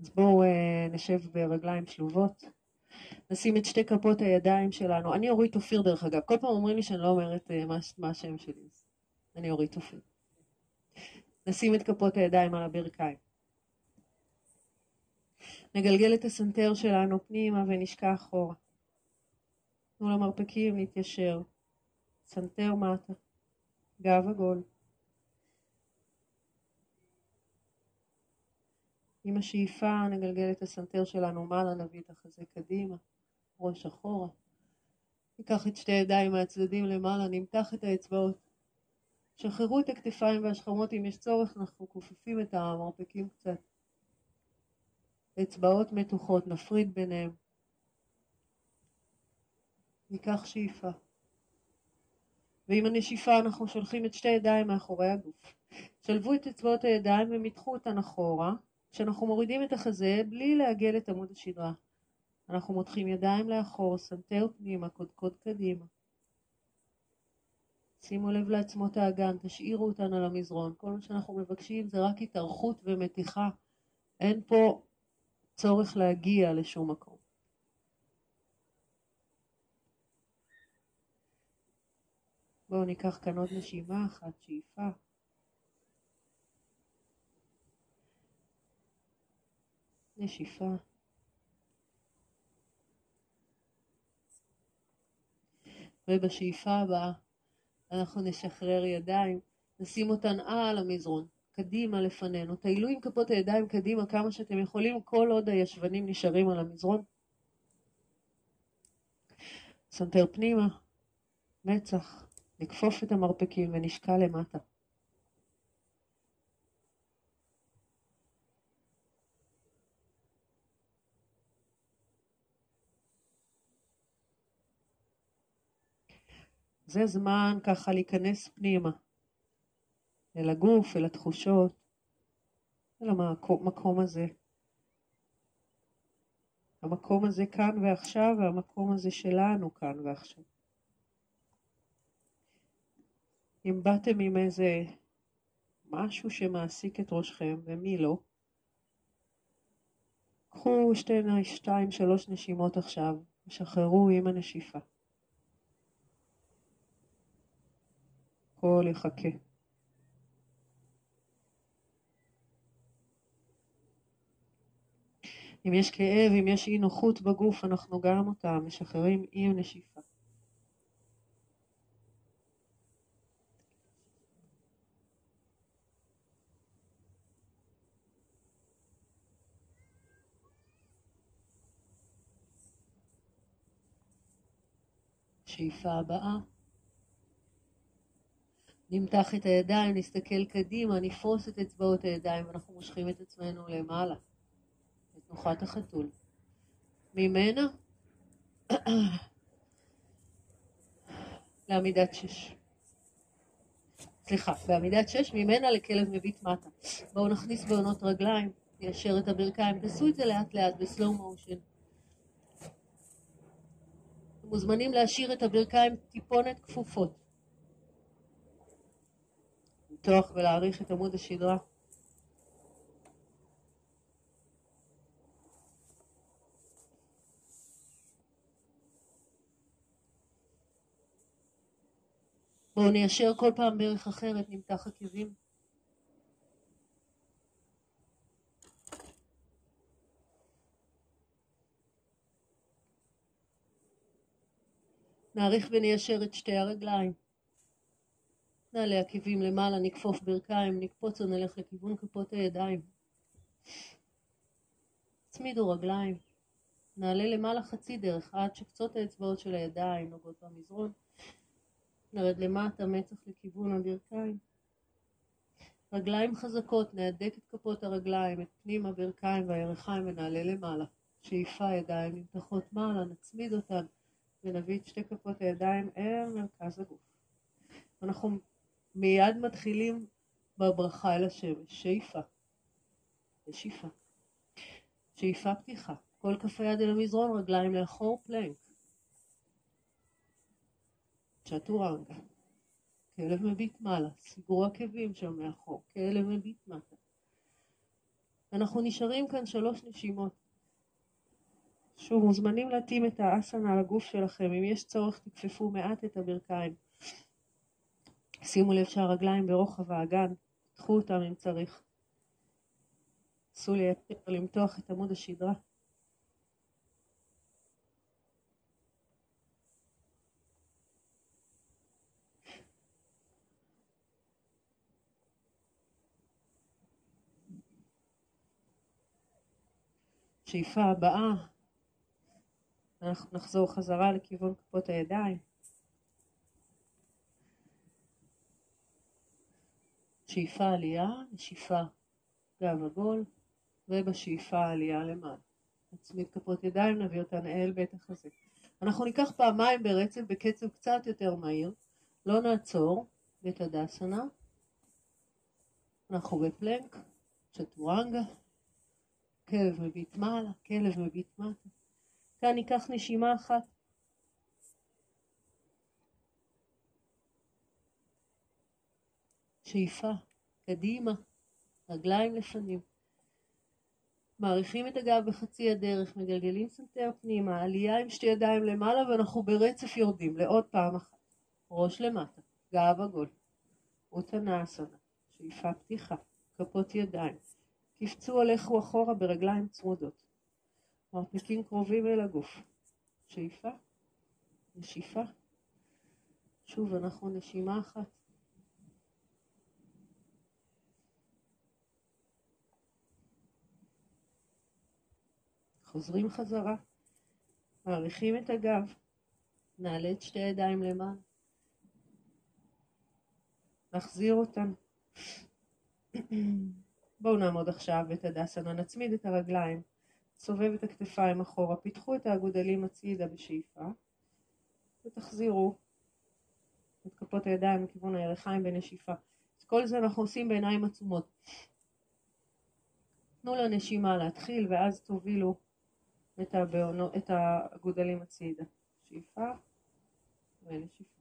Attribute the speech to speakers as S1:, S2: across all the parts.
S1: אז בואו אה, נשב ברגליים שלובות. נשים את שתי כפות הידיים שלנו. אני אורית אופיר דרך אגב. כל פעם אומרים לי שאני לא אומרת אה, מה, מה השם שלי. אני אורית אופיר. נשים את כפות הידיים על הברכיים. נגלגל את הסנטר שלנו פנימה ונשקע אחורה. תנו למרפקים להתיישר. סנטר מטה. גב עגול. עם השאיפה נגלגל את הסנטר שלנו מעלה, נביא את החזה קדימה, ראש אחורה. ניקח את שתי ידיים מהצדדים למעלה, נמתח את האצבעות. שחררו את הכתפיים והשכמות אם יש צורך, אנחנו כופפים את המרפקים קצת. אצבעות מתוחות, נפריד ביניהם. ניקח שאיפה. ועם הנשיפה אנחנו שולחים את שתי ידיים מאחורי הגוף. שלבו את אצבעות הידיים ומתחו אותן אחורה, כשאנחנו מורידים את החזה בלי לעגל את עמוד השדרה. אנחנו מותחים ידיים לאחור, סנטר פנימה, קודקוד קדימה. שימו לב לעצמות האגן, תשאירו אותן על המזרון. כל מה שאנחנו מבקשים זה רק התארכות ומתיחה. אין פה צורך להגיע לשום מקום. בואו ניקח כאן עוד נשימה אחת, שאיפה. נשיפה. ובשאיפה הבאה אנחנו נשחרר ידיים, נשים אותן על המזרון, קדימה לפנינו. טיילו עם כפות הידיים קדימה כמה שאתם יכולים, כל עוד הישבנים נשארים על המזרון. סנטר פנימה, מצח, נכפוף את המרפקים ונשקע למטה. זה זמן ככה להיכנס פנימה, אל הגוף, אל התחושות, אל המקום הזה. המקום הזה כאן ועכשיו והמקום הזה שלנו כאן ועכשיו. אם באתם עם איזה משהו שמעסיק את ראשכם, ומי לא, קחו שתי, שתיים, שלוש נשימות עכשיו, ושחררו עם הנשיפה. הכל יחכה. אם יש כאב, אם יש אי נוחות בגוף, אנחנו גם אותם משחררים עם נשיפה. שאיפה הבאה. נמתח את הידיים, נסתכל קדימה, נפרוס את אצבעות הידיים, ואנחנו מושכים את עצמנו למעלה, לתנוחת החתול. ממנה לעמידת שש. סליחה, בעמידת שש, ממנה לכלב מביט מטה. בואו נכניס בעונות רגליים, ניישר את הברכיים, תעשו את זה לאט לאט בסלואו מושן. אתם מוזמנים להשאיר את הברכיים טיפונת כפופות. לפתוח ולהעריך את עמוד השדרה. בואו ניישר כל פעם ברך אחרת, נמתח עקבים. נעריך וניישר את שתי הרגליים. נעלה עקבים למעלה, נכפוף ברכיים, נקפוץ ונלך לכיוון כפות הידיים. הצמידו רגליים. נעלה למעלה חצי דרך עד שקצות האצבעות של הידיים נוגעות במזרון. נרד למטה, מצח לכיוון הברכיים. רגליים חזקות, נהדק את כפות הרגליים, את פנים הברכיים והירכיים ונעלה למעלה. שאיפה ידיים נמתחות מעלה, נצמיד אותן ונביא את שתי כפות הידיים אל מרכז הגוף. אנחנו מיד מתחילים בברכה אל השמש, שאיפה. ושאיפה. שאיפה פתיחה. כל כף היד אל המזרון, רגליים לאחור, פלנק. צ'טורנגה. כלב מביט מעלה, סיגור עקבים שם מאחור, כלב מביט מטה. אנחנו נשארים כאן שלוש נשימות. שוב, מוזמנים להתאים את האסנה על הגוף שלכם. אם יש צורך, תכפפו מעט את הברכיים. שימו לב שהרגליים ברוחב האגן, קחו אותם אם צריך. עשו לי למתוח את עמוד השדרה. שאיפה הבאה, אנחנו נחזור חזרה לכיוון כפות הידיים. שאיפה עלייה, נשיפה גב עגול, ובשאיפה עלייה למעלה. נצמיד כפות ידיים, נביא אותן אל בית החזה. אנחנו ניקח פעמיים ברצף בקצב קצת יותר מהיר, לא נעצור בתדסנה, אנחנו בפלנק, צ'טורנגה, כלב מביט מעלה, כלב מביט מטה. כאן ניקח נשימה אחת. שאיפה, קדימה, רגליים לפנים. מאריכים את הגב בחצי הדרך, מגלגלים סנטר פנימה, עלייה עם שתי ידיים למעלה ואנחנו ברצף יורדים לעוד פעם אחת. ראש למטה, גב עגול, אוטנאסנה, שאיפה פתיחה, כפות ידיים. קפצו הלכו אחורה ברגליים צמודות. מרפקים קרובים אל הגוף. שאיפה, נשיפה. שוב, אנחנו נשימה אחת. חוזרים חזרה, מעריכים את הגב, נעלה את שתי הידיים למעלה, נחזיר אותן. בואו נעמוד עכשיו בתדסנה, נצמיד את הרגליים, סובב את הכתפיים אחורה, פיתחו את האגודלים הצידה בשאיפה, ותחזירו את כפות הידיים לכיוון הירכיים בנשיפה. את כל זה אנחנו עושים בעיניים עצומות. תנו לנשימה להתחיל ואז תובילו את, הבעונו, את האגודלים הצידה. שאיפה ונשיפה.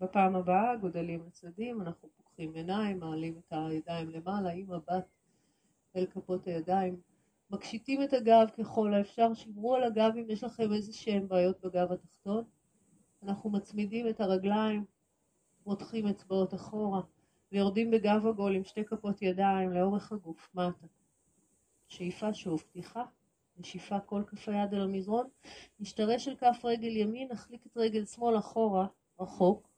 S1: בפעם הבאה אגודלים לצדדים, אנחנו פוקחים עיניים, מעלים את הידיים למעלה עם מבט אל כפות הידיים, מקשיטים את הגב ככל האפשר, שמרו על הגב אם יש לכם איזה שהן בעיות בגב התחתון. אנחנו מצמידים את הרגליים, מותחים אצבעות אחורה, ויורדים בגב עגול עם שתי כפות ידיים לאורך הגוף, מטה. שאיפה שוב, פתיחה, נשיפה כל כף היד אל המזרון, נשתרש על כף רגל ימין, נחליק את רגל שמאל אחורה, רחוק,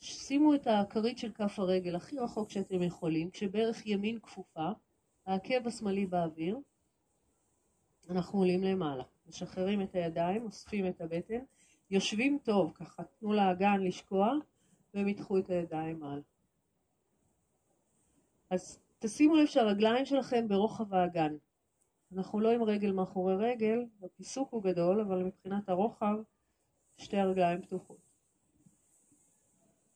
S1: שימו את הכרית של כף הרגל הכי רחוק שאתם יכולים, כשברך ימין כפופה, העקב השמאלי באוויר, אנחנו עולים למעלה, משחררים את הידיים, אוספים את הבטן, יושבים טוב, ככה תנו לאגן לשקוע ומתחו את הידיים מעלה. אז תשימו לב שהרגליים שלכם ברוחב האגן. אנחנו לא עם רגל מאחורי רגל, הפיסוק הוא גדול, אבל מבחינת הרוחב שתי הרגליים פתוחות.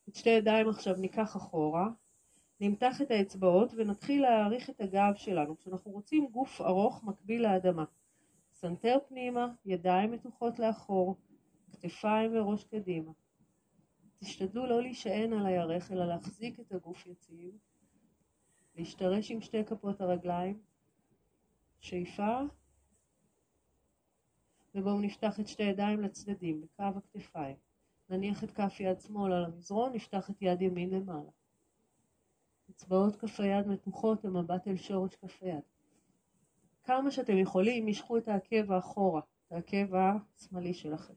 S1: את שתי ידיים עכשיו ניקח אחורה, נמתח את האצבעות ונתחיל להאריך את הגב שלנו. כשאנחנו רוצים גוף ארוך מקביל לאדמה. סנטר פנימה, ידיים מתוחות לאחור, כתפיים וראש קדימה. תשתדלו לא להישען על הירך אלא להחזיק את הגוף יציב, להשתרש עם שתי כפות הרגליים, שאיפה, ובואו נפתח את שתי ידיים לצדדים, בקו הכתפיים. נניח את כף יד שמאל על המזרון, נפתח את יד ימין למעלה. אצבעות כף היד מתוחות, המבט אל שורש כף היד. כמה שאתם יכולים, משכו את העקב האחורה, את העקב השמאלי שלכם.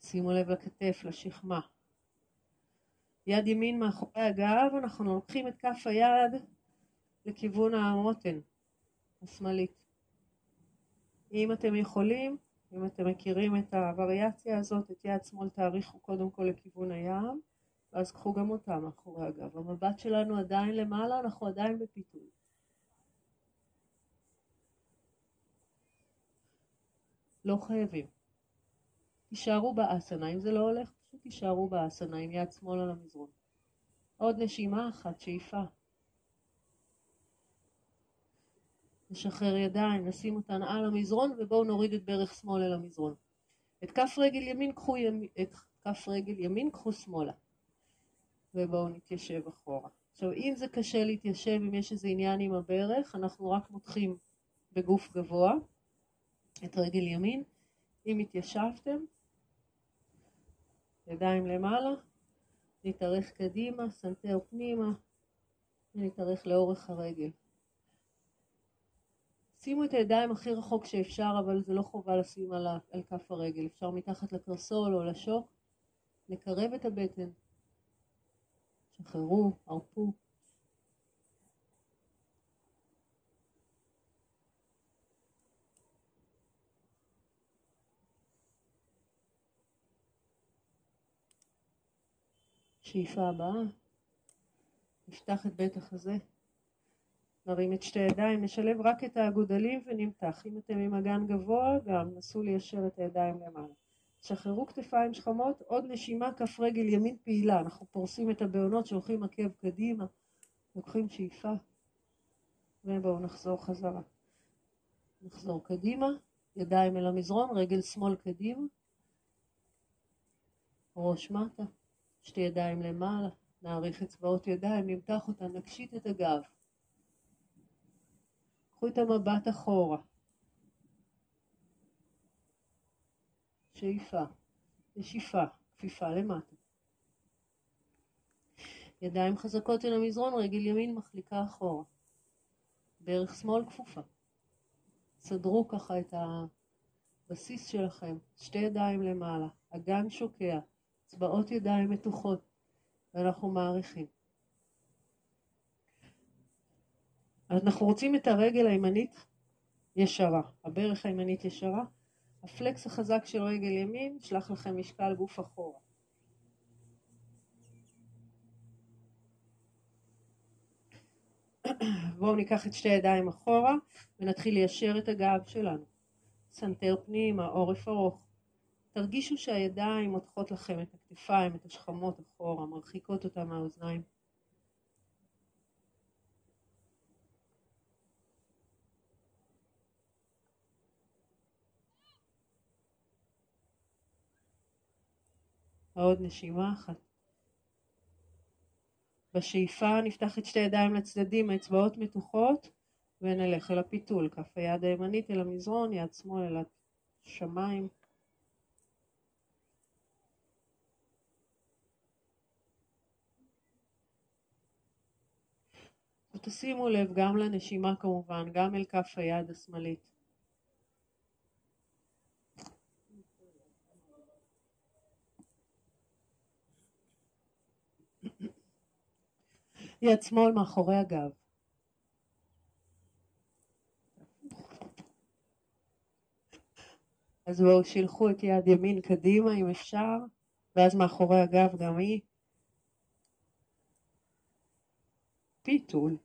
S1: שימו לב לכתף, לשכמה. יד ימין מאחורי הגב, אנחנו לוקחים את כף היד לכיוון המותן השמאלית. אם אתם יכולים, אם אתם מכירים את הווריאציה הזאת, את יד שמאל תאריכו קודם כל לכיוון הים, ואז קחו גם אותה מאחורי הגב. המבט שלנו עדיין למעלה, אנחנו עדיין בפיתוי. לא חייבים. תישארו באסנה, אם זה לא הולך, פשוט תישארו באסנה עם יד שמאל על המזרון. עוד נשימה אחת, שאיפה. נשחרר ידיים, נשים אותן על המזרון ובואו נוריד את ברך שמאל אל המזרון. את כף רגל ימין קחו, ימ... את כף רגל ימין קחו שמאלה. ובואו נתיישב אחורה. עכשיו, אם זה קשה להתיישב, אם יש איזה עניין עם הברך, אנחנו רק מותחים בגוף גבוה את רגל ימין. אם התיישבתם, ידיים למעלה, נתארך קדימה, סנטר פנימה, ונתארך לאורך הרגל. שימו את הידיים הכי רחוק שאפשר, אבל זה לא חובה לשים על, על כף הרגל. אפשר מתחת לקרסול או לשוק, לקרב את הבטן. שחררו, הרפו. שאיפה הבאה, נפתח את בית החזה, נרים את שתי הידיים, נשלב רק את האגודלים ונמתח. אם אתם עם אגן גבוה, גם נסו ליישר את הידיים למעלה. שחררו כתפיים שכמות, עוד נשימה, כף רגל ימין פעילה. אנחנו פורסים את הבעונות, שולחים עקב קדימה, לוקחים שאיפה, ובואו נחזור חזרה. נחזור קדימה, ידיים אל המזרון, רגל שמאל קדימה, ראש מטה, שתי ידיים למעלה, נעריך אצבעות ידיים, נמתח אותן, נקשיט את הגב. קחו את המבט אחורה. שאיפה, נשיפה, כפיפה למטה. ידיים חזקות אל המזרון, רגל ימין מחליקה אחורה. ברך שמאל כפופה. סדרו ככה את הבסיס שלכם, שתי ידיים למעלה, אגן שוקע, אצבעות ידיים מתוחות, ואנחנו מעריכים. אנחנו רוצים את הרגל הימנית ישרה, הברך הימנית ישרה, הפלקס החזק של רגל ימין שלח לכם משקל גוף אחורה. בואו ניקח את שתי הידיים אחורה ונתחיל ליישר את הגב שלנו. סנטר פנימה, עורף ארוך. תרגישו שהידיים מותחות לכם את הכתפיים, את השכמות אחורה, מרחיקות אותם מהאוזניים. עוד נשימה אחת. בשאיפה נפתח את שתי הידיים לצדדים, האצבעות מתוחות, ונלך אל הפיתול. כף היד הימנית אל המזרון, יד שמאל אל השמיים. ותשימו לב גם לנשימה כמובן, גם אל כף היד השמאלית. יד שמאל מאחורי הגב. אז בואו שילחו את יד ימין קדימה אם אפשר, ואז מאחורי הגב גם היא. פיתול.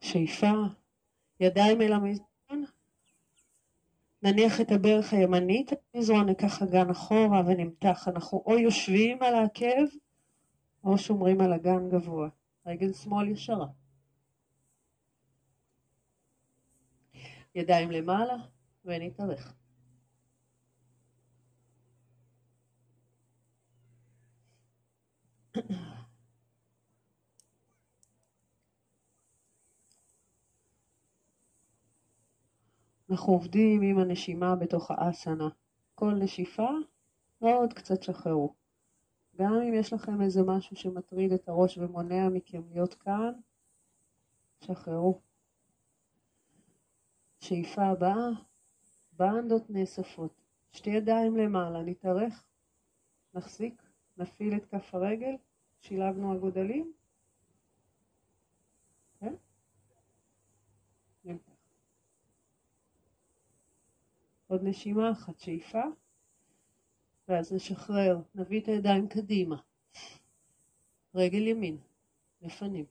S1: שאיפה, ידיים אל המזרון. נניח את הברך הימנית, המזרון ניקח אגן אחורה ונמתח, אנחנו או יושבים על העקב או שומרים על אגן גבוה, רגל שמאל ישרה. ידיים למעלה ונתארך. אנחנו עובדים עם הנשימה בתוך האסנה. כל נשיפה ועוד קצת שחררו. גם אם יש לכם איזה משהו שמטריד את הראש ומונע מכם להיות כאן, שחררו. שאיפה הבאה, בנדות נאספות. שתי ידיים למעלה, נתארך, נחזיק, נפעיל את כף הרגל, שילבנו אגודלים. עוד נשימה אחת, שאיפה, ואז נשחרר, נביא את הידיים קדימה, רגל ימין, לפנים.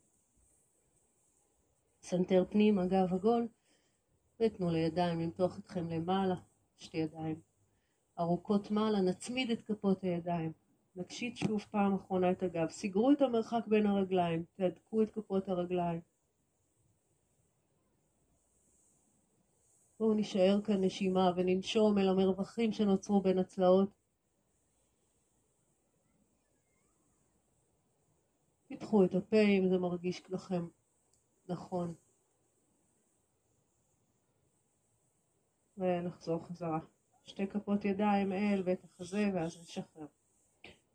S1: סנטר פנימה, גב עגול, ותנו לידיים למתוח אתכם למעלה, שתי ידיים ארוכות מעלה, נצמיד את כפות הידיים, נקשית שוב פעם אחרונה את הגב, סגרו את המרחק בין הרגליים, תהדקו את כפות הרגליים. בואו נישאר כאן נשימה וננשום אל המרווחים שנוצרו בין הצלעות. פתחו את הפה אם זה מרגיש לכם נכון. ונחזור חזרה. שתי כפות ידיים אל בית החזה ואז נשחרר.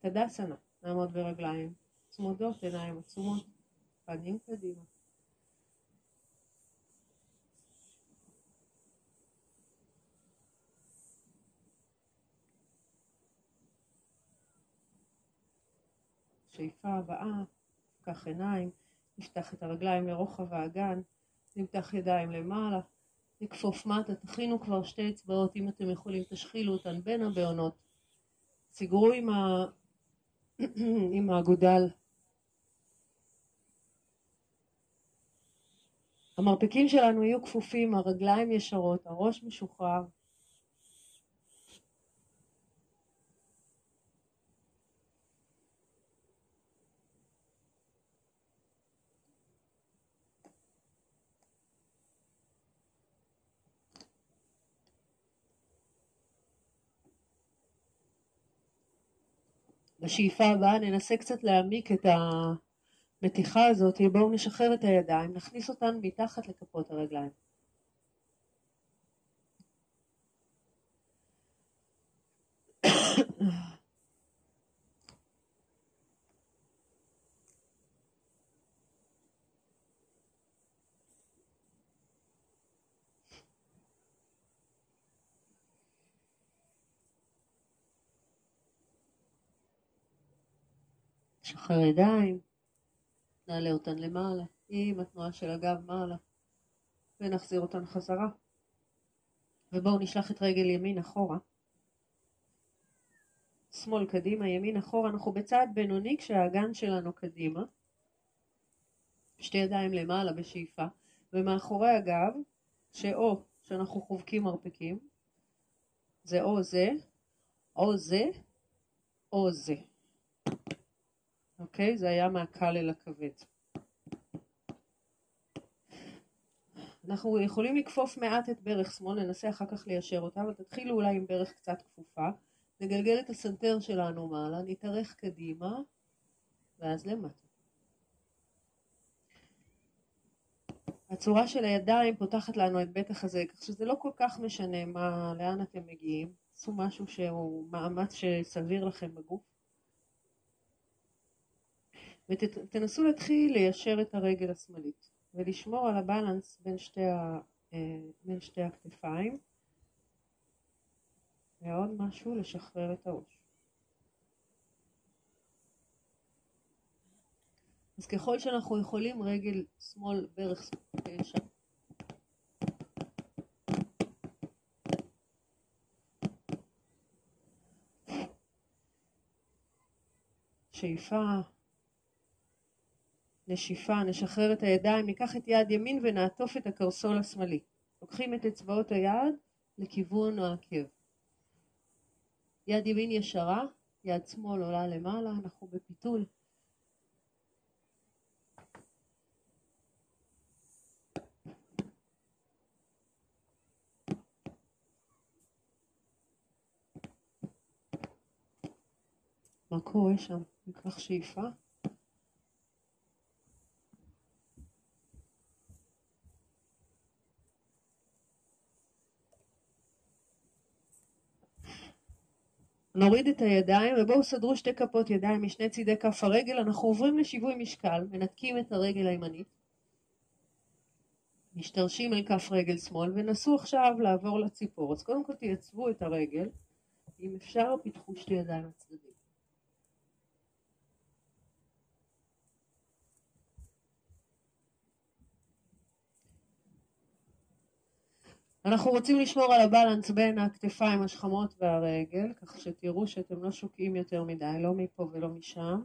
S1: תדסנה, נעמוד ברגליים צמודות, עיניים עצומות, פנים קדימה. שאיפה הבאה, נפקח עיניים, נפתח את הרגליים לרוחב האגן, נמתח ידיים למעלה, נכפוף מטה, תכינו כבר שתי אצבעות, אם אתם יכולים תשחילו אותן בין הבעונות, סגרו עם, ה... עם האגודל. המרפקים שלנו יהיו כפופים, הרגליים ישרות, הראש משוחרר. בשאיפה הבאה ננסה קצת להעמיק את המתיחה הזאת, בואו נשחרר את הידיים, נכניס אותן מתחת לכפות הרגליים. נשחרר ידיים, נעלה אותן למעלה, עם התנועה של הגב מעלה, ונחזיר אותן חזרה. ובואו נשלח את רגל ימין אחורה. שמאל קדימה, ימין אחורה, אנחנו בצעד בינוני כשהאגן שלנו קדימה. שתי ידיים למעלה בשאיפה, ומאחורי הגב, שאו שאנחנו חובקים מרפקים, זה או זה, או זה, או זה. אוקיי? זה היה מהקל אל הכבד. אנחנו יכולים לכפוף מעט את ברך שמאל, ננסה אחר כך ליישר אותה, אבל תתחילו אולי עם ברך קצת כפופה. נגלגל את הסנטר שלנו מעלה, נתארך קדימה, ואז למטה. הצורה של הידיים פותחת לנו את בית החזה, כך שזה לא כל כך משנה מה, לאן אתם מגיעים. עשו משהו שהוא מאמץ שסביר לכם בגוף. ותנסו להתחיל ליישר את הרגל השמאלית ולשמור על הבלנס בין שתי, ה, אה, בין שתי הכתפיים ועוד משהו, לשחרר את הראש. אז ככל שאנחנו יכולים רגל שמאל, ברך שמאל, ישר. שאיפה נשיפה, נשחרר את הידיים, ניקח את יד ימין ונעטוף את הקרסול השמאלי. לוקחים את אצבעות היד לכיוון העקב. יד ימין ישרה, יד שמאל עולה למעלה, אנחנו בפיתול. מה קורה שם? ניקח שאיפה. נוריד את הידיים ובואו סדרו שתי כפות ידיים משני צידי כף הרגל, אנחנו עוברים לשיווי משקל, מנתקים את הרגל הימנית, משתרשים אל כף רגל שמאל ונסו עכשיו לעבור לציפור. אז קודם כל תייצבו את הרגל, אם אפשר פיתחו שתי ידיים לצדדים. אנחנו רוצים לשמור על הבלנס בין הכתפיים, השכמות והרגל, כך שתראו שאתם לא שוקעים יותר מדי, לא מפה ולא משם.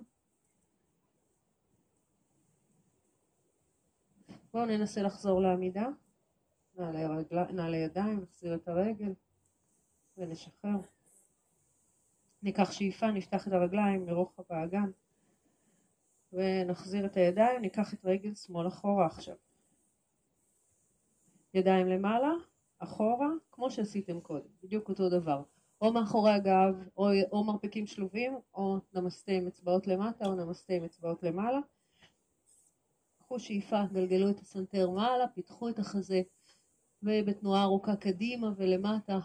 S1: בואו ננסה לחזור לעמידה. נעלה, רגל... נעלה ידיים, נחזיר את הרגל ונשחרר. ניקח שאיפה, נפתח את הרגליים לרוחב האגן ונחזיר את הידיים, ניקח את רגל שמאל אחורה עכשיו. ידיים למעלה, אחורה, כמו שעשיתם קודם, בדיוק אותו דבר. או מאחורי הגב, או, או מרפקים שלובים, או נמסטה עם אצבעות למטה, או נמסטה עם אצבעות למעלה. קחו שאיפה, גלגלו את הסנטר מעלה, פיתחו את החזה, ובתנועה ארוכה קדימה ולמטה.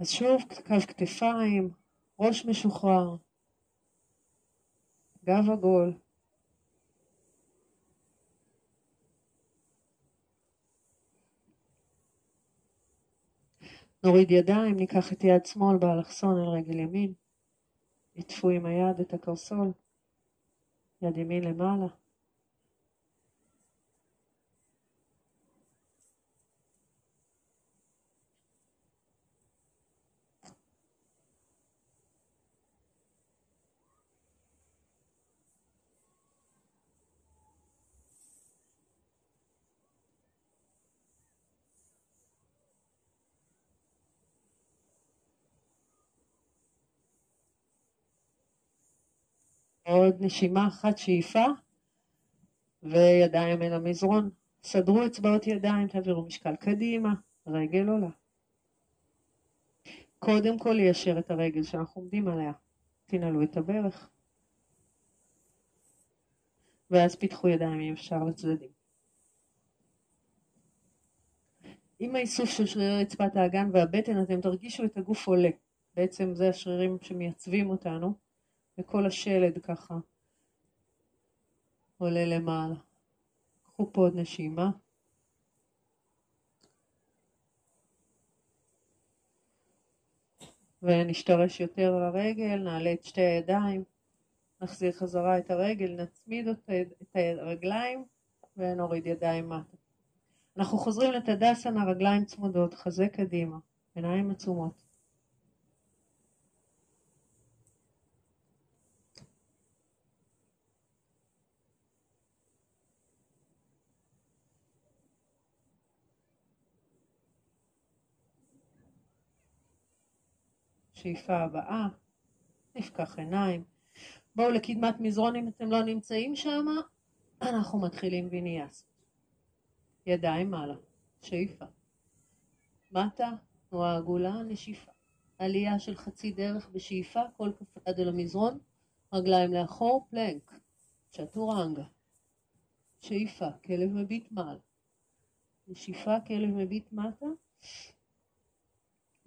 S1: אז שוב קו כתפיים, ראש משוחרר, גב עגול. נוריד ידיים, ניקח את יד שמאל באלכסון על רגל ימין, עטפו עם היד את הקרסול, יד ימין למעלה. עוד נשימה אחת שאיפה וידיים אל המזרון. סדרו אצבעות ידיים, תעבירו משקל קדימה, רגל עולה. קודם כל ליישר את הרגל שאנחנו עומדים עליה. תנעלו את הברך. ואז פיתחו ידיים אם אפשר לצדדים. עם האיסוף של שרירי רצפת האגן והבטן אתם תרגישו את הגוף עולה. בעצם זה השרירים שמייצבים אותנו. וכל השלד ככה עולה למעלה. קחו פה עוד נשימה. ונשתרש יותר לרגל, נעלה את שתי הידיים, נחזיר חזרה את הרגל, נצמיד את הרגליים ונוריד ידיים מטה. אנחנו חוזרים לתדסנה, רגליים צמודות, חזה קדימה, עיניים עצומות. שאיפה הבאה, נפקח עיניים. בואו לקדמת מזרון אם אתם לא נמצאים שם, אנחנו מתחילים ויניאס. ידיים מעלה, שאיפה. מטה, תנועה עגולה, נשיפה. עלייה של חצי דרך בשאיפה, כל כף עד אל המזרון, רגליים לאחור, פלנק, צ'טורנגה. שאיפה, כלב מביט מעלה. נשיפה, כלב מביט מטה.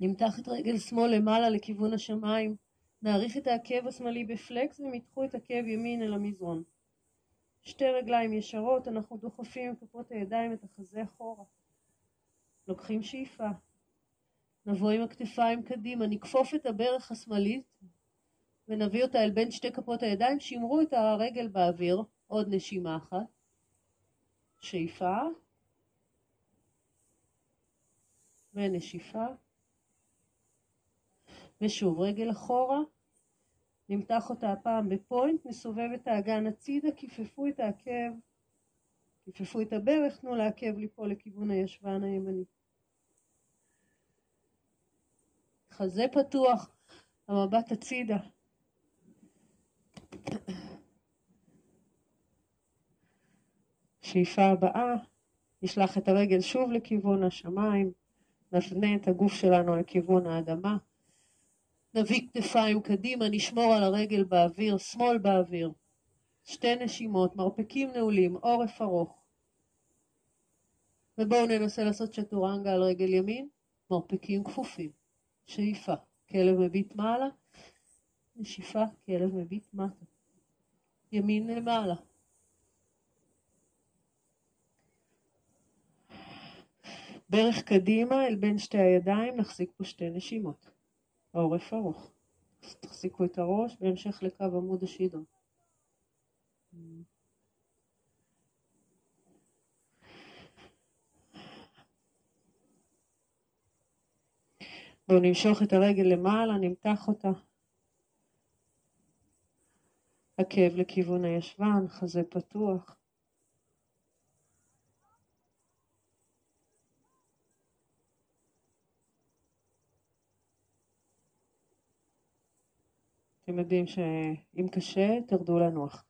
S1: נמתח את רגל שמאל למעלה לכיוון השמיים, נעריך את העקב השמאלי בפלקס ומתחו את עקב ימין אל המזרון. שתי רגליים ישרות, אנחנו דוחפים עם כפות הידיים את החזה אחורה. לוקחים שאיפה. נבוא עם הכתפיים קדימה, נכפוף את הברך השמאלית ונביא אותה אל בין שתי כפות הידיים, שימרו את הרגל באוויר, עוד נשימה אחת. שאיפה ונשיפה. ושוב רגל אחורה, נמתח אותה הפעם בפוינט, נסובב את האגן הצידה, כיפפו את העקב, כיפפו את הברך, תנו לעקב ליפול לכיוון הישבן הימני. חזה פתוח, המבט הצידה. שאיפה הבאה, נשלח את הרגל שוב לכיוון השמיים, נפנה את הגוף שלנו לכיוון האדמה. נביא כתפיים קדימה, נשמור על הרגל באוויר, שמאל באוויר. שתי נשימות, מרפקים נעולים, עורף ארוך. ובואו ננסה לעשות צ'טורנגה על רגל ימין, מרפקים כפופים. שאיפה, כלב מביט מעלה, נשיפה, כלב מביט מטה. ימין למעלה. ברך קדימה אל בין שתי הידיים, נחזיק פה שתי נשימות. העורף ארוך. תחזיקו את הראש בהמשך לקו עמוד השידון. בואו נמשוך את הרגל למעלה, נמתח אותה. עקב לכיוון הישבן, חזה פתוח. אתם יודעים שאם קשה, תרדו לנוח.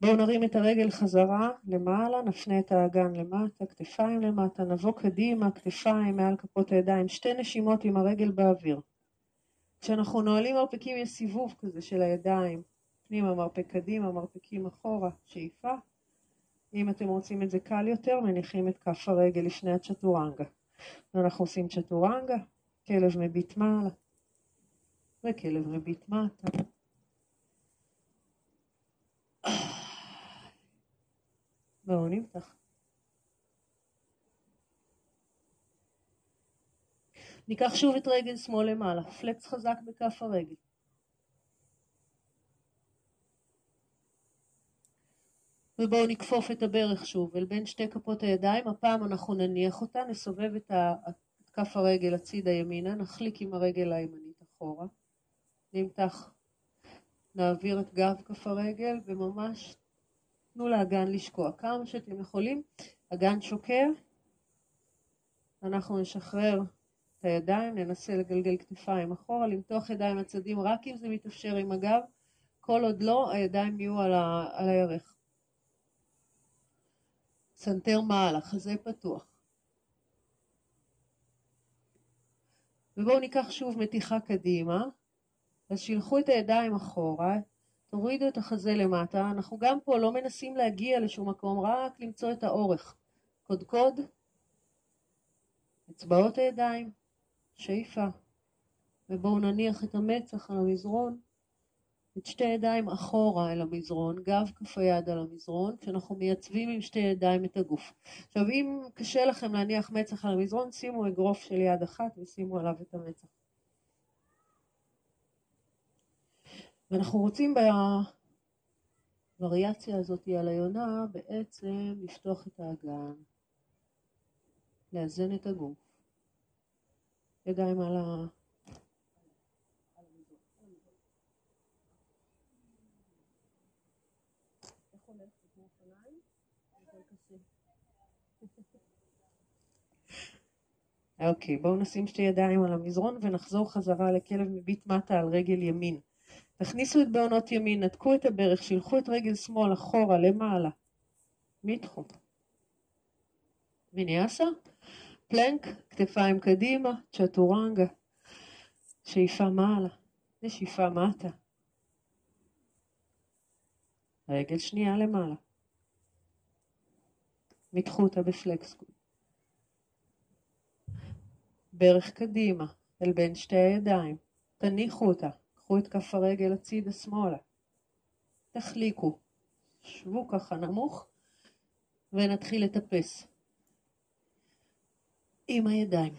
S1: בואו נרים את הרגל חזרה למעלה, נפנה את האגן למטה, כתפיים למטה, נבוא קדימה, כתפיים מעל כפות הידיים, שתי נשימות עם הרגל באוויר. כשאנחנו נועלים מרפקים יש סיבוב כזה של הידיים, פנימה מרפק קדימה, מרפקים אחורה, שאיפה. אם אתם רוצים את זה קל יותר, מניחים את כף הרגל לפני הצ'טורנגה. ואנחנו עושים צ'טורנגה, כלב מביט מעלה, וכלב מביט מטה. בואו נמתח. ניקח שוב את רגל שמאל למעלה, פלקס חזק בכף הרגל. ובואו נכפוף את הברך שוב אל בין שתי כפות הידיים, הפעם אנחנו נניח אותה, נסובב את, כף הרגל הצידה ימינה, נחליק עם הרגל הימנית אחורה, נמתח, נעביר את גב כף הרגל וממש תנו לאגן לשקוע. כמה שאתם יכולים, אגן שוקע, אנחנו נשחרר את הידיים, ננסה לגלגל כתפיים אחורה, למתוח ידיים לצדים רק אם זה מתאפשר עם הגב, כל עוד לא, הידיים יהיו על, ה, על הירך. סנטר מעלה, חזה פתוח. ובואו ניקח שוב מתיחה קדימה, אז שילחו את הידיים אחורה, תורידו את החזה למטה, אנחנו גם פה לא מנסים להגיע לשום מקום, רק למצוא את האורך. קודקוד, אצבעות הידיים, שאיפה, ובואו נניח את המצח על המזרון, את שתי ידיים אחורה אל המזרון, גב כף היד על המזרון, כשאנחנו מייצבים עם שתי ידיים את הגוף. עכשיו אם קשה לכם להניח מצח על המזרון, שימו אגרוף של יד אחת ושימו עליו את המצח. ואנחנו רוצים בווריאציה הזאת על היונה בעצם לפתוח את האגן, לאזן את הגוף, ידיים על ה... אוקיי, בואו נשים שתי ידיים על המזרון ונחזור חזרה לכלב מביט מטה על רגל ימין. תכניסו את בעונות ימין, נתקו את הברך, שילחו את רגל שמאל אחורה, למעלה. מתחום. ויניאסה, פלנק, כתפיים קדימה, צ'טורנגה. שאיפה מעלה, נשיפה מטה. רגל שנייה למעלה. מתחו אותה בפלקסקול. ברך קדימה, אל בין שתי הידיים. תניחו אותה. קחו את כף הרגל הצידה שמאלה. תחליקו. שבו ככה נמוך ונתחיל לטפס. עם הידיים.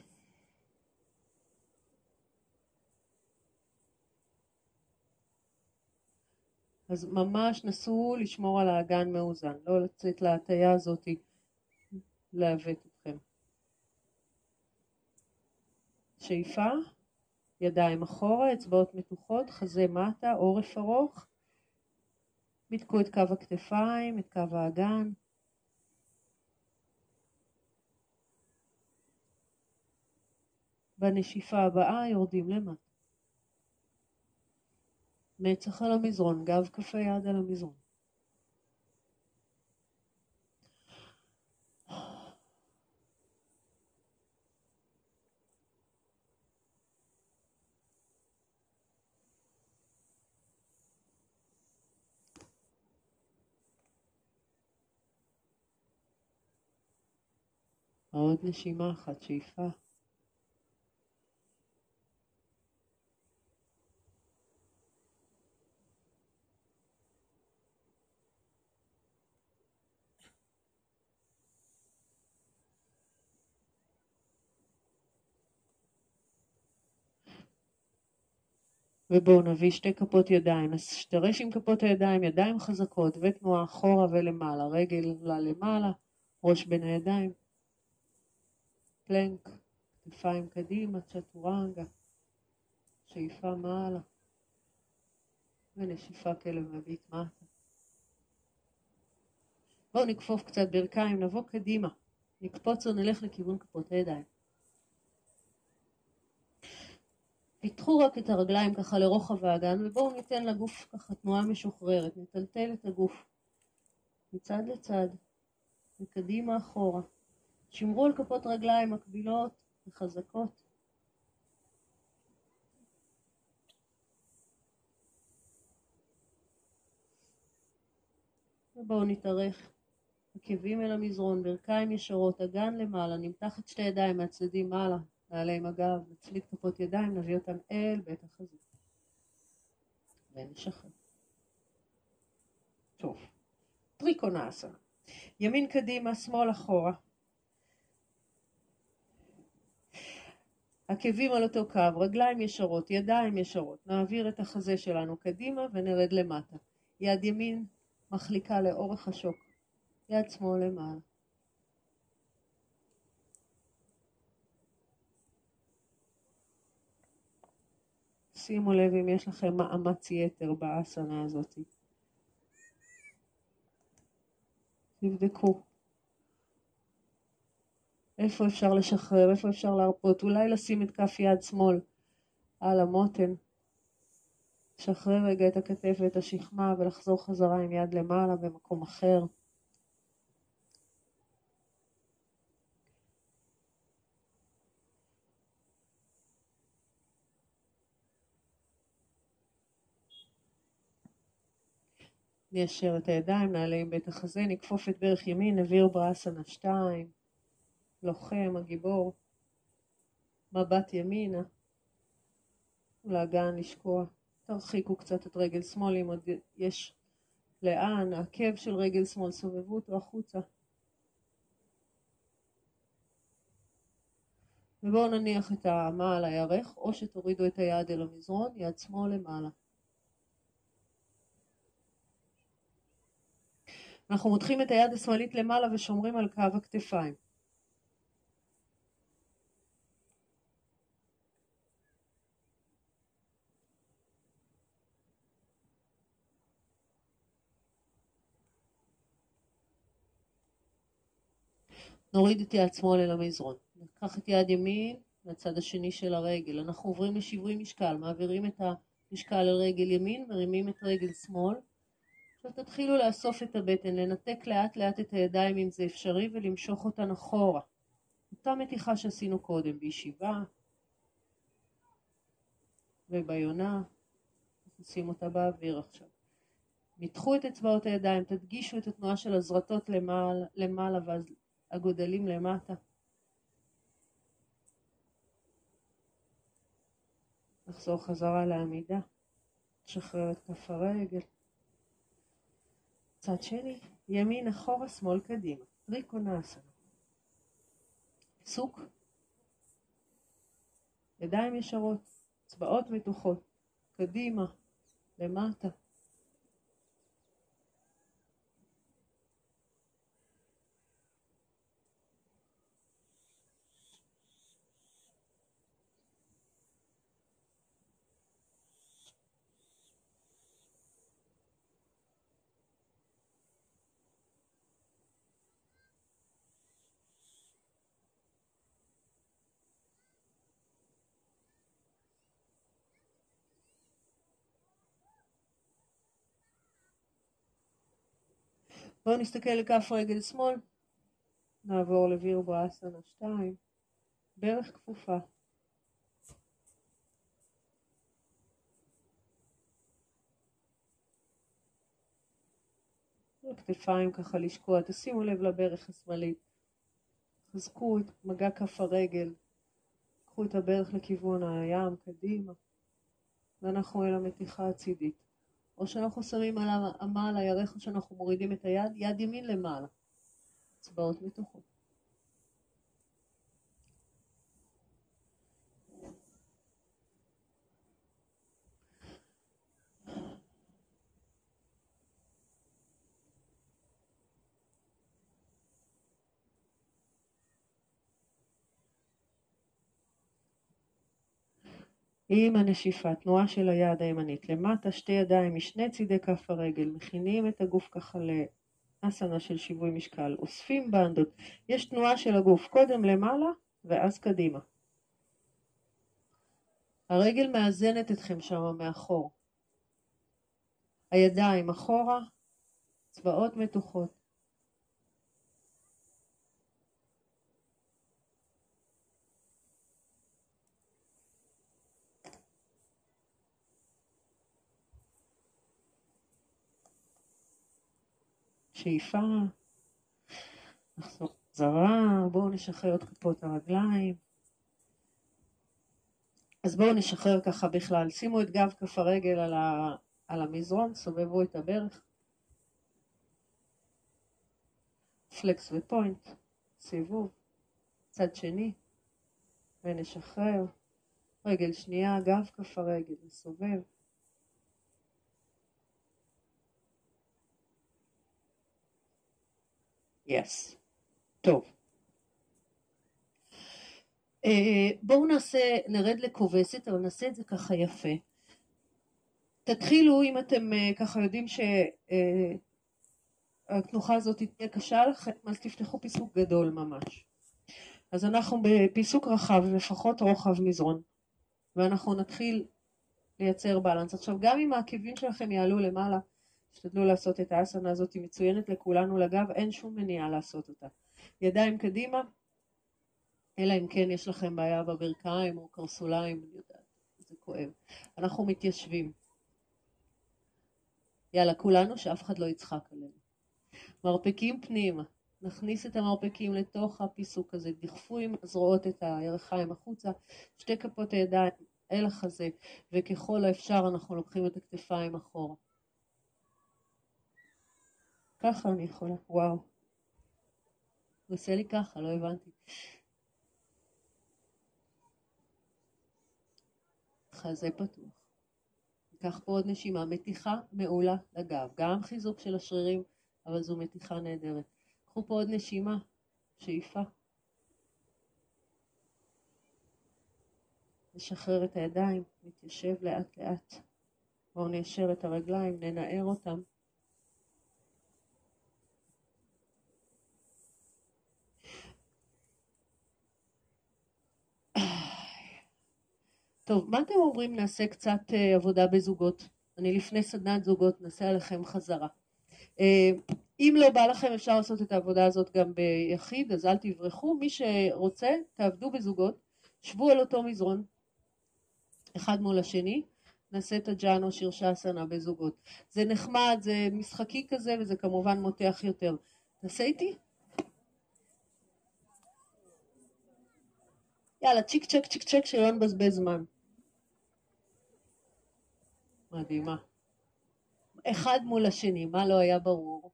S1: אז ממש נסו לשמור על האגן מאוזן, לא לצאת להטייה הזאתי לעוות אתכם. שאיפה ידיים אחורה, אצבעות מתוחות, חזה מטה, עורף ארוך. מתקו את קו הכתפיים, את קו האגן. בנשיפה הבאה יורדים למטה. מצח על המזרון, גב כף היד על המזרון. עוד נשימה אחת, שאיפה. ובואו נביא שתי כפות ידיים, אז שתרש עם כפות הידיים, ידיים חזקות ותנועה אחורה ולמעלה, רגל למעלה, ראש בין הידיים. פלנק, כתפיים קדימה, צ'טורנגה, שאיפה מעלה, ונשיפה כלב מביט מטה. בואו נכפוף קצת ברכיים, נבוא קדימה, נקפוץ או נלך לכיוון כפות הידיים. פיתחו רק את הרגליים ככה לרוחב האגן ובואו ניתן לגוף ככה תנועה משוחררת, נטלטל את הגוף מצד לצד וקדימה אחורה. שמרו על כפות רגליים מקבילות וחזקות. ובואו נתארך. עקבים אל המזרון, ברכיים ישרות, אגן למעלה, נמתח את שתי ידיים מהצדדים מעלה, נעלה עם הגב, נצליק כפות ידיים, נביא אותם אל בית החזית. ונשחרר. טוב, טריקונאסה. ימין קדימה, שמאל אחורה. עקבים על אותו קו, רגליים ישרות, ידיים ישרות. נעביר את החזה שלנו קדימה ונרד למטה. יד ימין מחליקה לאורך השוק, יד שמאל למעלה. שימו לב אם יש לכם מאמץ יתר באסנה הזאת. תבדקו. איפה אפשר לשחרר, איפה אפשר להרפות, אולי לשים את כף יד שמאל על המותן. לשחרר רגע את הכתף ואת השכמה ולחזור חזרה עם יד למעלה במקום אחר. ניישר את הידיים, נעלה עם בית החזה, נכפוף את ברך ימין, נבהיר ברסנה 2. הלוחם, הגיבור, מבט ימינה, ולאגן לשקוע. תרחיקו קצת את רגל שמאל אם עוד יש לאן, העקב של רגל שמאל, סובבו אותו החוצה. ובואו נניח את המעל הירך, או שתורידו את היד אל המזרון, יד שמאל למעלה. אנחנו מותחים את היד השמאלית למעלה ושומרים על קו הכתפיים. נוריד את יד שמאל אל המזרון. ניקח את יד ימין מהצד השני של הרגל. אנחנו עוברים לשיווי משקל, מעבירים את המשקל על רגל ימין, מרימים את רגל שמאל. עכשיו תתחילו לאסוף את הבטן, לנתק לאט לאט את הידיים אם זה אפשרי ולמשוך אותן אחורה. אותה מתיחה שעשינו קודם, בישיבה וביונה, נשים אותה באוויר עכשיו. מתחו את אצבעות הידיים, תדגישו את התנועה של הזרטות למעלה, למעלה ואז הגודלים למטה. נחזור חזרה לעמידה, נשחרר את כף הרגל. צד שני, ימין אחורה, שמאל קדימה. טריקונאסנה. סוק. ידיים ישרות, אצבעות מתוחות, קדימה, למטה. בואו נסתכל לכף רגל שמאל, נעבור לוויר באסנה 2, ברך כפופה. הכתפיים ככה לשקוע, תשימו לב לברך השמאלית. חזקו את מגע כף הרגל, קחו את הברך לכיוון הים, קדימה, ואנחנו אל המתיחה הצידית. או שאנחנו שמים על האמה על הירך או שאנחנו מורידים את היד, יד ימין למעלה. אצבעות מתוכו. עם הנשיפה, תנועה של היד הימנית למטה, שתי ידיים משני צידי כף הרגל, מכינים את הגוף ככה אסנה של שיווי משקל, אוספים בנדות, יש תנועה של הגוף, קודם למעלה ואז קדימה. הרגל מאזנת אתכם שם מאחור. הידיים אחורה, צבאות מתוחות. שאיפה, נחזור חזרה, בואו נשחרר את כפות הרגליים. אז בואו נשחרר ככה בכלל, שימו את גב כף הרגל על, ה, על המזרון, סובבו את הברך, פלקס ופוינט, סיבוב, צד שני, ונשחרר, רגל שנייה, גב כף הרגל, נסובב, Yes. טוב. Uh, בואו נעשה, נרד לכובסת, אבל נעשה את זה ככה יפה. תתחילו, אם אתם uh, ככה יודעים שהתנוחה uh, הזאת תהיה קשה לכם, אז תפתחו פיסוק גדול ממש. אז אנחנו בפיסוק רחב, לפחות רוחב מזרון, ואנחנו נתחיל לייצר בלנס. עכשיו, גם אם העקבים שלכם יעלו למעלה, תשתדלו לעשות את האסנה הזאת, היא מצוינת לכולנו לגב, אין שום מניעה לעשות אותה. ידיים קדימה, אלא אם כן יש לכם בעיה בברכיים או קרסוליים, אני יודעת, זה כואב. אנחנו מתיישבים. יאללה, כולנו, שאף אחד לא יצחק עלינו. מרפקים פנימה, נכניס את המרפקים לתוך הפיסוק הזה, דחפו עם הזרועות את הירכיים החוצה, שתי כפות הידיים אל החזה, וככל האפשר אנחנו לוקחים את הכתפיים אחורה. ככה אני יכולה, וואו. הוא עושה לי ככה, לא הבנתי. חזה פתוח. ניקח פה עוד נשימה, מתיחה מעולה לגב, גם חיזוק של השרירים, אבל זו מתיחה נהדרת. קחו פה עוד נשימה, שאיפה. נשחרר את הידיים, נתיישב לאט לאט. בואו ניישר את הרגליים, ננער אותם. טוב, מה אתם אומרים נעשה קצת uh, עבודה בזוגות? אני לפני סדנת זוגות נעשה עליכם חזרה. Uh, אם לא בא לכם אפשר לעשות את העבודה הזאת גם ביחיד, אז אל תברחו. מי שרוצה, תעבדו בזוגות, שבו על אותו מזרון, אחד מול השני, נעשה את הג'אנו שירשסנה בזוגות. זה נחמד, זה משחקי כזה, וזה כמובן מותח יותר. תעשה איתי? יאללה, צ'יק צ'ק צ'יק צ'ק שלא נבזבז זמן. מדהימה. אחד מול השני, מה לא היה ברור?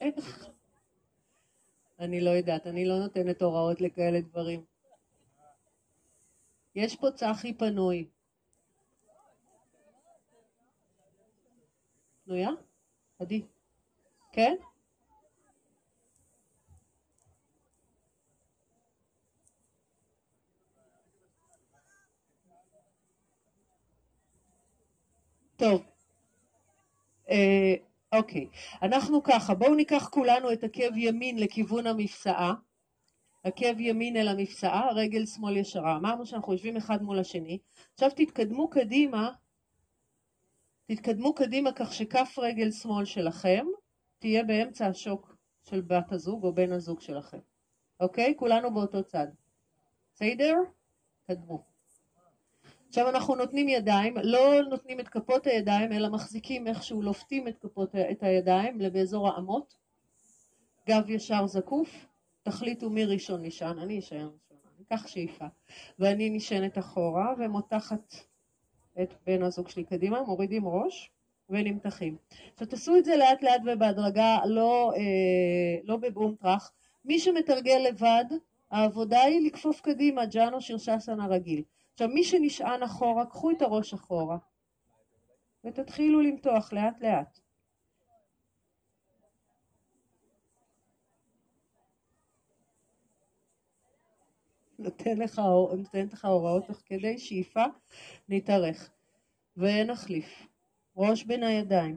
S1: איך? אני לא יודעת, אני לא נותנת הוראות לכאלה דברים. יש פה צחי פנוי. פנויה? עדי. כן? טוב, אה, אוקיי, אנחנו ככה, בואו ניקח כולנו את עקב ימין לכיוון המפסעה, עקב ימין אל המפסעה, רגל שמאל ישרה, אמרנו שאנחנו יושבים אחד מול השני, עכשיו תתקדמו קדימה, תתקדמו קדימה כך שכף רגל שמאל שלכם תהיה באמצע השוק של בת הזוג או בן הזוג שלכם, אוקיי? כולנו באותו צד, בסדר? קדמו. עכשיו אנחנו נותנים ידיים, לא נותנים את כפות הידיים אלא מחזיקים איכשהו לופתים את כפות את הידיים באזור האמות, גב ישר זקוף, תחליטו מי ראשון נשען, אני אשאר ראשון, אני אקח שאיפה, ואני נשענת אחורה ומותחת את בן הזוג שלי קדימה, מורידים ראש ונמתחים. עכשיו תעשו את זה לאט לאט ובהדרגה, לא, אה, לא בבום טראח, מי שמתרגל לבד, העבודה היא לכפוף קדימה, ג'אנו שרשסן הרגיל. עכשיו מי שנשען אחורה, קחו את הראש אחורה ותתחילו למתוח לאט לאט. נותן לך, נותן לך הוראות תוך כדי שאיפה, נתארך ונחליף. ראש בין הידיים.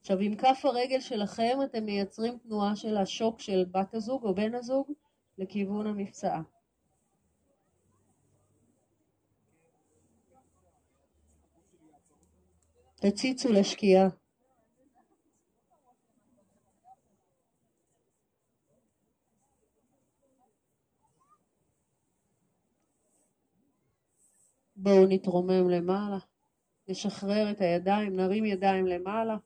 S1: עכשיו עם כף הרגל שלכם אתם מייצרים תנועה של השוק של בת הזוג או בן הזוג לכיוון המפצעה. תציצו לשקיעה. בואו נתרומם למעלה, נשחרר את הידיים, נרים ידיים למעלה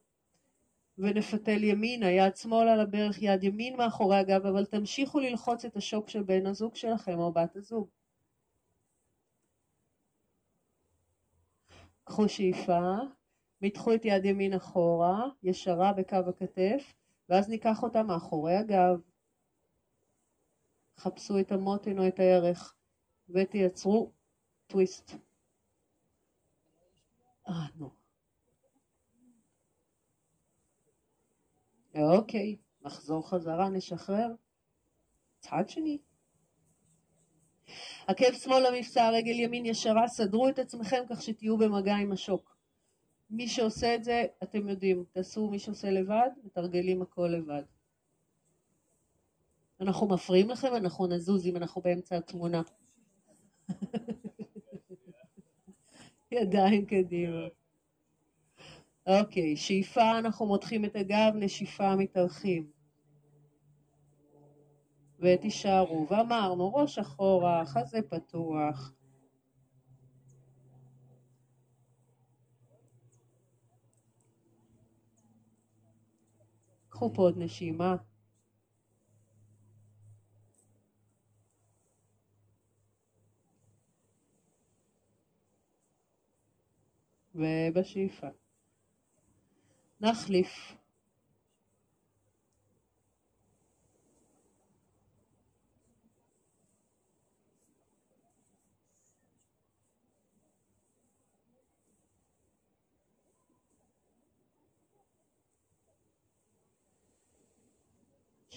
S1: ונפתל ימינה, יד שמאל על הברך, יד ימין מאחורי הגב, אבל תמשיכו ללחוץ את השוק של בן הזוג שלכם או בת הזוג. קחו שאיפה, מתחו את יד ימין אחורה, ישרה בקו הכתף, ואז ניקח אותה מאחורי הגב. חפשו את המותן או את הירך ותייצרו טוויסט. אה, נו. אוקיי, נחזור חזרה, נשחרר. צד שני. עקב שמאל למבצע, רגל ימין ישרה, סדרו את עצמכם כך שתהיו במגע עם השוק. מי שעושה את זה, אתם יודעים, תעשו מי שעושה לבד, מתרגלים הכל לבד. אנחנו מפריעים לכם, אנחנו נזוז אם אנחנו באמצע התמונה. ידיים קדימה. אוקיי, שאיפה אנחנו מותחים את הגב, נשיפה מתארחים. ותישארו, ואמרנו ראש אחורה, חזה פתוח. קחו פה עוד נשימה. ובשאיפה. נחליף.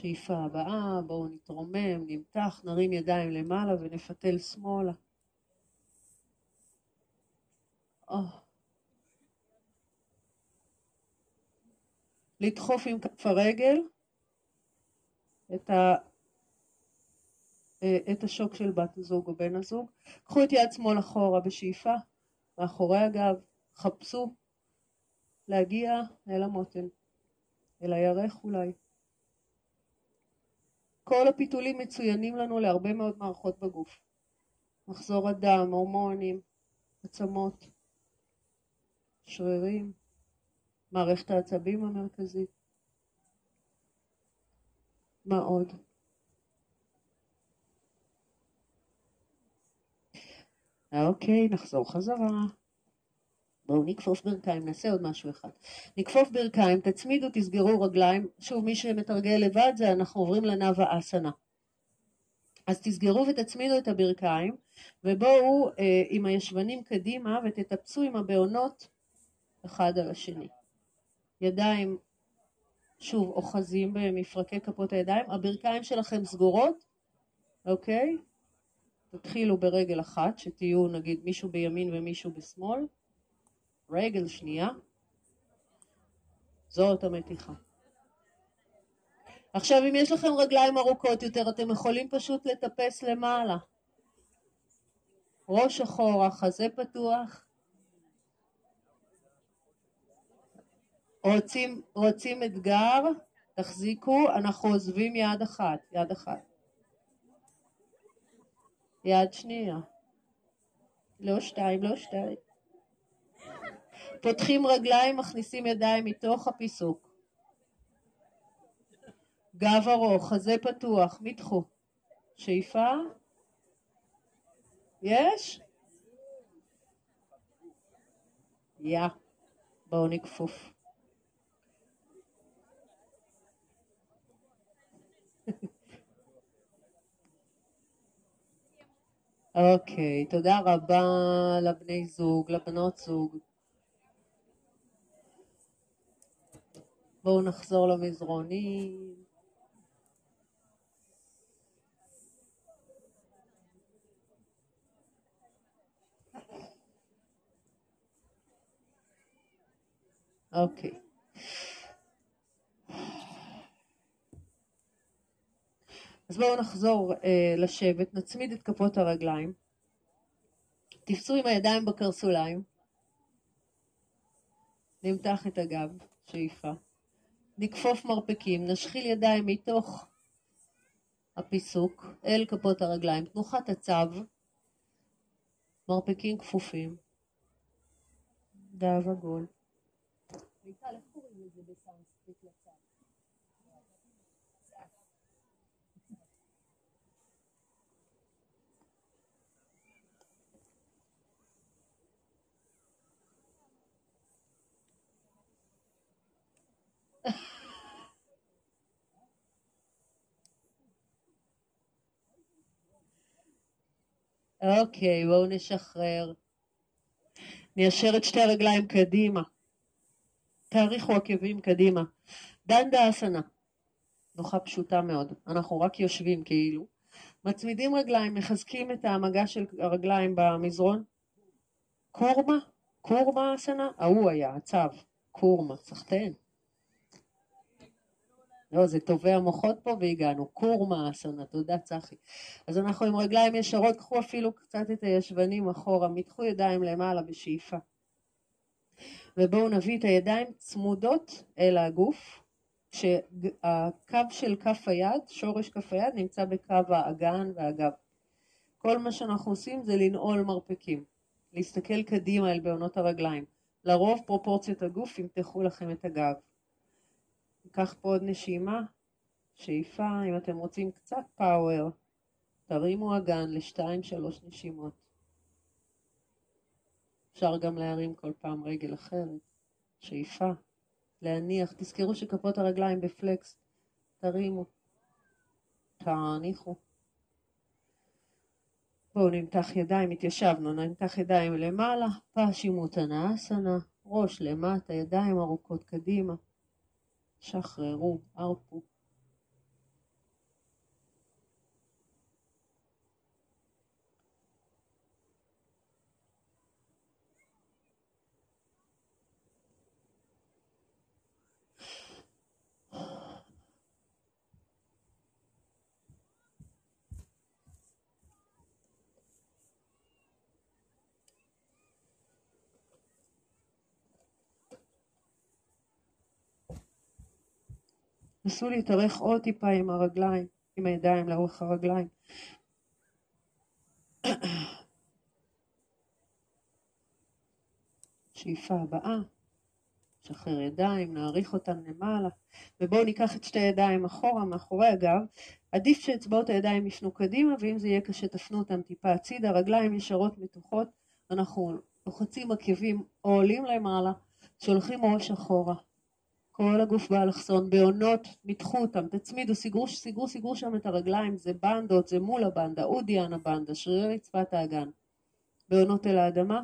S1: שאיפה הבאה, בואו נתרומם, נמתח, נרים ידיים למעלה ונפתל שמאלה. Oh. לדחוף עם כף הרגל את, ה, אה, את השוק של בת הזוג או בן הזוג. קחו את יד שמאל אחורה בשאיפה, מאחורי הגב, חפשו להגיע אל המותן, אל הירך אולי. כל הפיתולים מצוינים לנו להרבה מאוד מערכות בגוף. מחזור הדם, הורמונים, עצמות, שרירים. מערכת העצבים המרכזית. מה עוד? אוקיי, נחזור חזרה. בואו נכפוף ברכיים, נעשה עוד משהו אחד. נכפוף ברכיים, תצמידו, תסגרו רגליים. שוב, מי שמתרגל לבד זה אנחנו עוברים לנאווה אסנה. אז תסגרו ותצמידו את הברכיים, ובואו אה, עם הישבנים קדימה ותטפסו עם הבעונות אחד על השני. ידיים, שוב, אוחזים במפרקי כפות הידיים, הברכיים שלכם סגורות, אוקיי? תתחילו ברגל אחת, שתהיו נגיד מישהו בימין ומישהו בשמאל, רגל שנייה, זאת המתיחה. עכשיו אם יש לכם רגליים ארוכות יותר אתם יכולים פשוט לטפס למעלה. ראש אחורה, חזה פתוח, רוצים, רוצים אתגר? תחזיקו, אנחנו עוזבים יד אחת, יד אחת. יד שנייה. לא שתיים, לא שתיים. פותחים רגליים, מכניסים ידיים מתוך הפיסוק. גב ארוך, חזה פתוח, מתחו. שאיפה? יש? יא. בואו נכפוף. אוקיי, תודה רבה לבני זוג, לבנות זוג. בואו נחזור למזרונים. אוקיי. אז בואו נחזור אה, לשבת, נצמיד את כפות הרגליים, תפסו עם הידיים בקרסוליים, נמתח את הגב, שאיפה. נכפוף מרפקים, נשחיל ידיים מתוך הפיסוק אל כפות הרגליים, תנוחת הצו, מרפקים כפופים, דאב עגול. אוקיי, בואו נשחרר. ניישר את שתי הרגליים קדימה. תאריכו עקבים קדימה. דנדה אסנה. נוחה פשוטה מאוד. אנחנו רק יושבים כאילו. מצמידים רגליים, מחזקים את המגע של הרגליים במזרון. קורמה? קורמה אסנה? ההוא היה, הצו. קורמה, סחטיין. לא, זה טובי המוחות פה והגענו. קורמה אסנה, תודה צחי. אז אנחנו עם רגליים ישרות, קחו אפילו קצת את הישבנים אחורה, מתחו ידיים למעלה בשאיפה. ובואו נביא את הידיים צמודות אל הגוף, כשהקו של כף היד, שורש כף היד, נמצא בקו האגן והגב. כל מה שאנחנו עושים זה לנעול מרפקים, להסתכל קדימה אל בעונות הרגליים. לרוב פרופורציות הגוף ימתחו לכם את הגב. ניקח פה עוד נשימה, שאיפה, אם אתם רוצים קצת פאוור, תרימו אגן לשתיים שלוש נשימות. אפשר גם להרים כל פעם רגל אחרת, שאיפה, להניח, תזכרו שכפות הרגליים בפלקס, תרימו, תניחו. בואו נמתח ידיים, התיישבנו, נמתח ידיים למעלה, פשימותנה אסנה, ראש למטה, ידיים ארוכות קדימה. שחררו, הרפו. נסו להתארך עוד טיפה עם הרגליים, עם הידיים לאורך הרגליים. שאיפה הבאה, שחרר ידיים, נעריך אותן למעלה, ובואו ניקח את שתי הידיים אחורה, מאחורי הגב. עדיף שאצבעות הידיים יפנו קדימה, ואם זה יהיה קשה תפנו אותן טיפה הצידה, רגליים ישרות מתוחות, אנחנו לוחצים עקבים או עולים למעלה, שולחים ראש אחורה. כל הגוף באלכסון, בעונות, מתחו אותם, תצמידו, סיגרו, סיגרו, סיגרו שם את הרגליים, זה בנדות, זה מול הבנדה, אודיאן הבנדה, שרירי רצפת האגן. בעונות אל האדמה,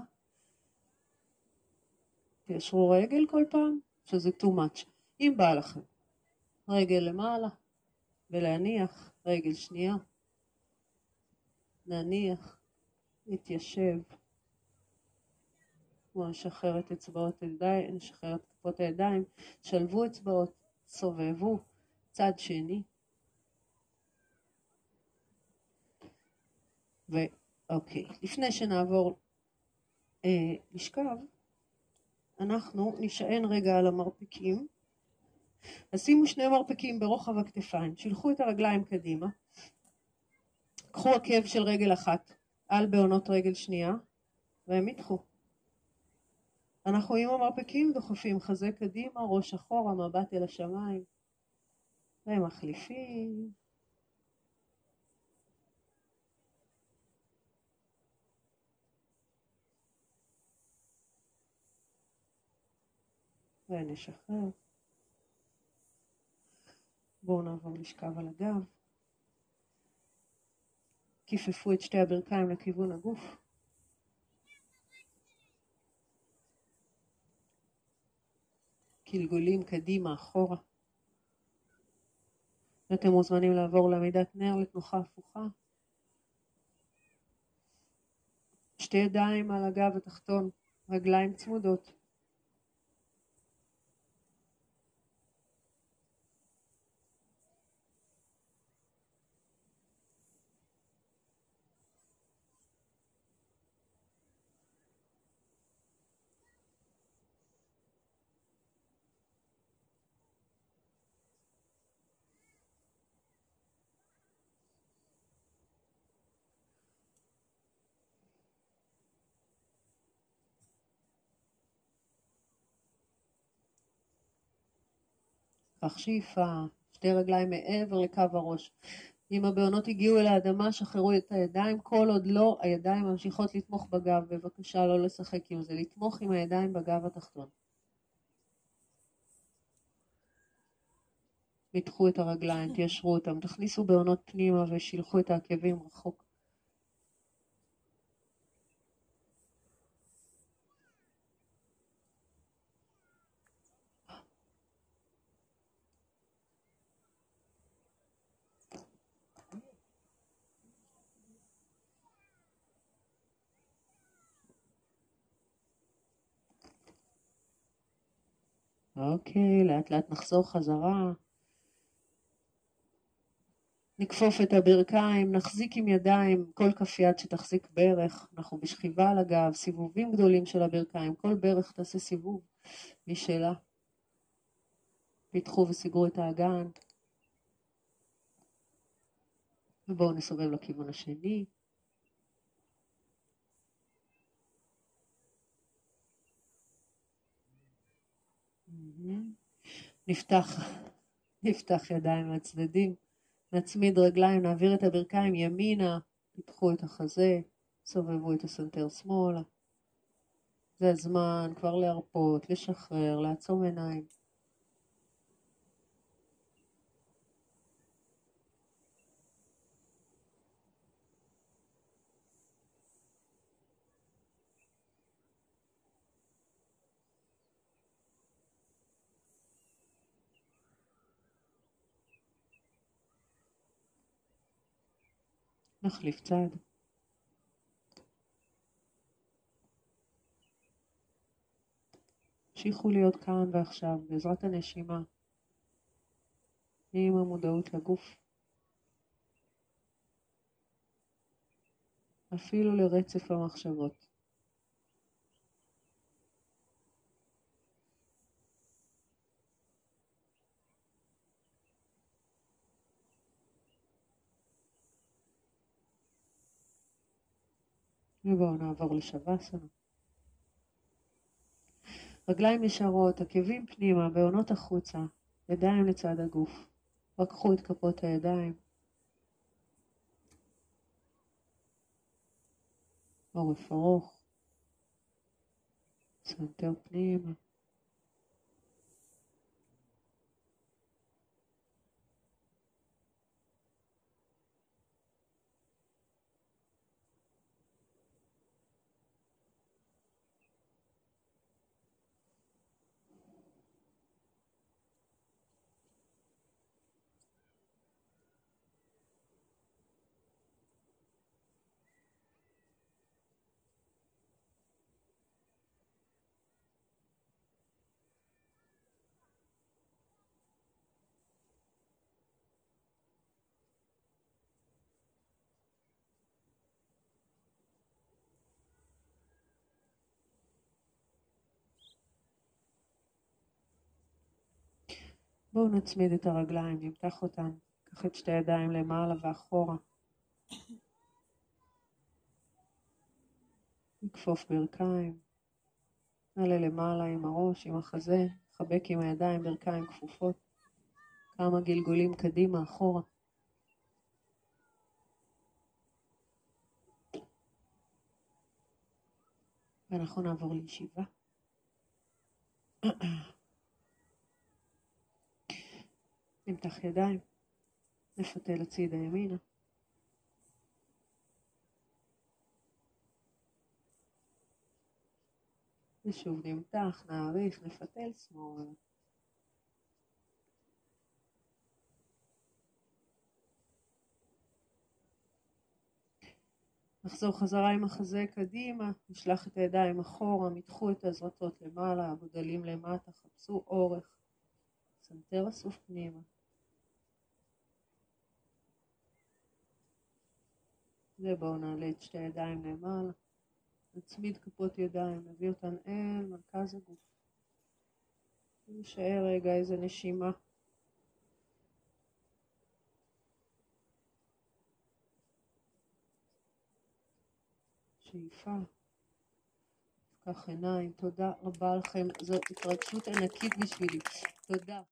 S1: תיישרו רגל כל פעם, שזה too much. אם בא לכם, רגל למעלה, ולהניח, רגל שנייה, נניח, נתיישב. בואו נשחרר את אצבעות הידיים, נשחרר את כפות הידיים, שלבו אצבעות, סובבו, צד שני. ואוקיי, לפני שנעבור אה, לשכב, אנחנו נשען רגע על המרפקים. אז שימו שני מרפקים ברוחב הכתפיים, שילחו את הרגליים קדימה, קחו עקב של רגל אחת על בעונות רגל שנייה, והם ידחו. אנחנו עם המרפקים דוחפים חזה קדימה, ראש אחורה, מבט אל השמיים, ומחליפים. ונשחרר. בואו נעבור לשכב על הגב. כיפפו את שתי הברכיים לכיוון הגוף. גלגולים קדימה, אחורה. ואתם מוזמנים לעבור לעמידת נר לתנוחה הפוכה. שתי ידיים על הגב התחתון, רגליים צמודות. קח שאיפה, שתי רגליים מעבר לקו הראש. אם הבעונות הגיעו אל האדמה, שחררו את הידיים, כל עוד לא, הידיים ממשיכות לתמוך בגב, בבקשה לא לשחק עם זה, לתמוך עם הידיים בגב התחתון. מתחו את הרגליים, תיישרו אותם, תכניסו בעונות פנימה ושילחו את העקבים רחוק. אוקיי, לאט לאט נחזור חזרה. נכפוף את הברכיים, נחזיק עם ידיים, כל כף יד שתחזיק ברך, אנחנו בשכיבה על הגב, סיבובים גדולים של הברכיים, כל ברך תעשה סיבוב משלה. פיתחו וסגרו את האגן. ובואו נסובב לכיוון השני. נפתח, נפתח ידיים מהצדדים. נצמיד רגליים, נעביר את הברכיים ימינה, פיתחו את החזה, סובבו את הסנטר שמאלה. זה הזמן כבר להרפות, לשחרר, לעצום עיניים. נחליף צד. המשיכו להיות כאן ועכשיו בעזרת הנשימה עם המודעות לגוף. אפילו לרצף המחשבות. ובואו נעבור לשוואסנה. רגליים ישרות, עקבים פנימה, בהונות החוצה, ידיים לצד הגוף. רככו את כפות הידיים. עורף ארוך. סנטר פנימה. בואו נצמיד את הרגליים, נמתח אותן, קח את שתי הידיים למעלה ואחורה. נכפוף ברכיים, נעלה למעלה עם הראש, עם החזה, חבק עם הידיים, ברכיים כפופות, כמה גלגולים קדימה, אחורה. ואנחנו נעבור לישיבה. נמתח ידיים, נפתה לצידה ימינה. ושוב נמתח, נעריך, נפתל שמאלה. נחזור חזרה עם החזה קדימה, נשלח את הידיים אחורה, מתחו את הזרצות למעלה, הגודלים למטה, חפשו אורך, סנטר אסוף פנימה. ובואו נעלה את שתי הידיים למעלה, נצמיד כפות ידיים, נביא אותן אל מרכז הגוף. נשאר רגע איזה נשימה. שאיפה. נפקח עיניים, תודה רבה לכם, זו התרגשות ענקית בשבילי. תודה.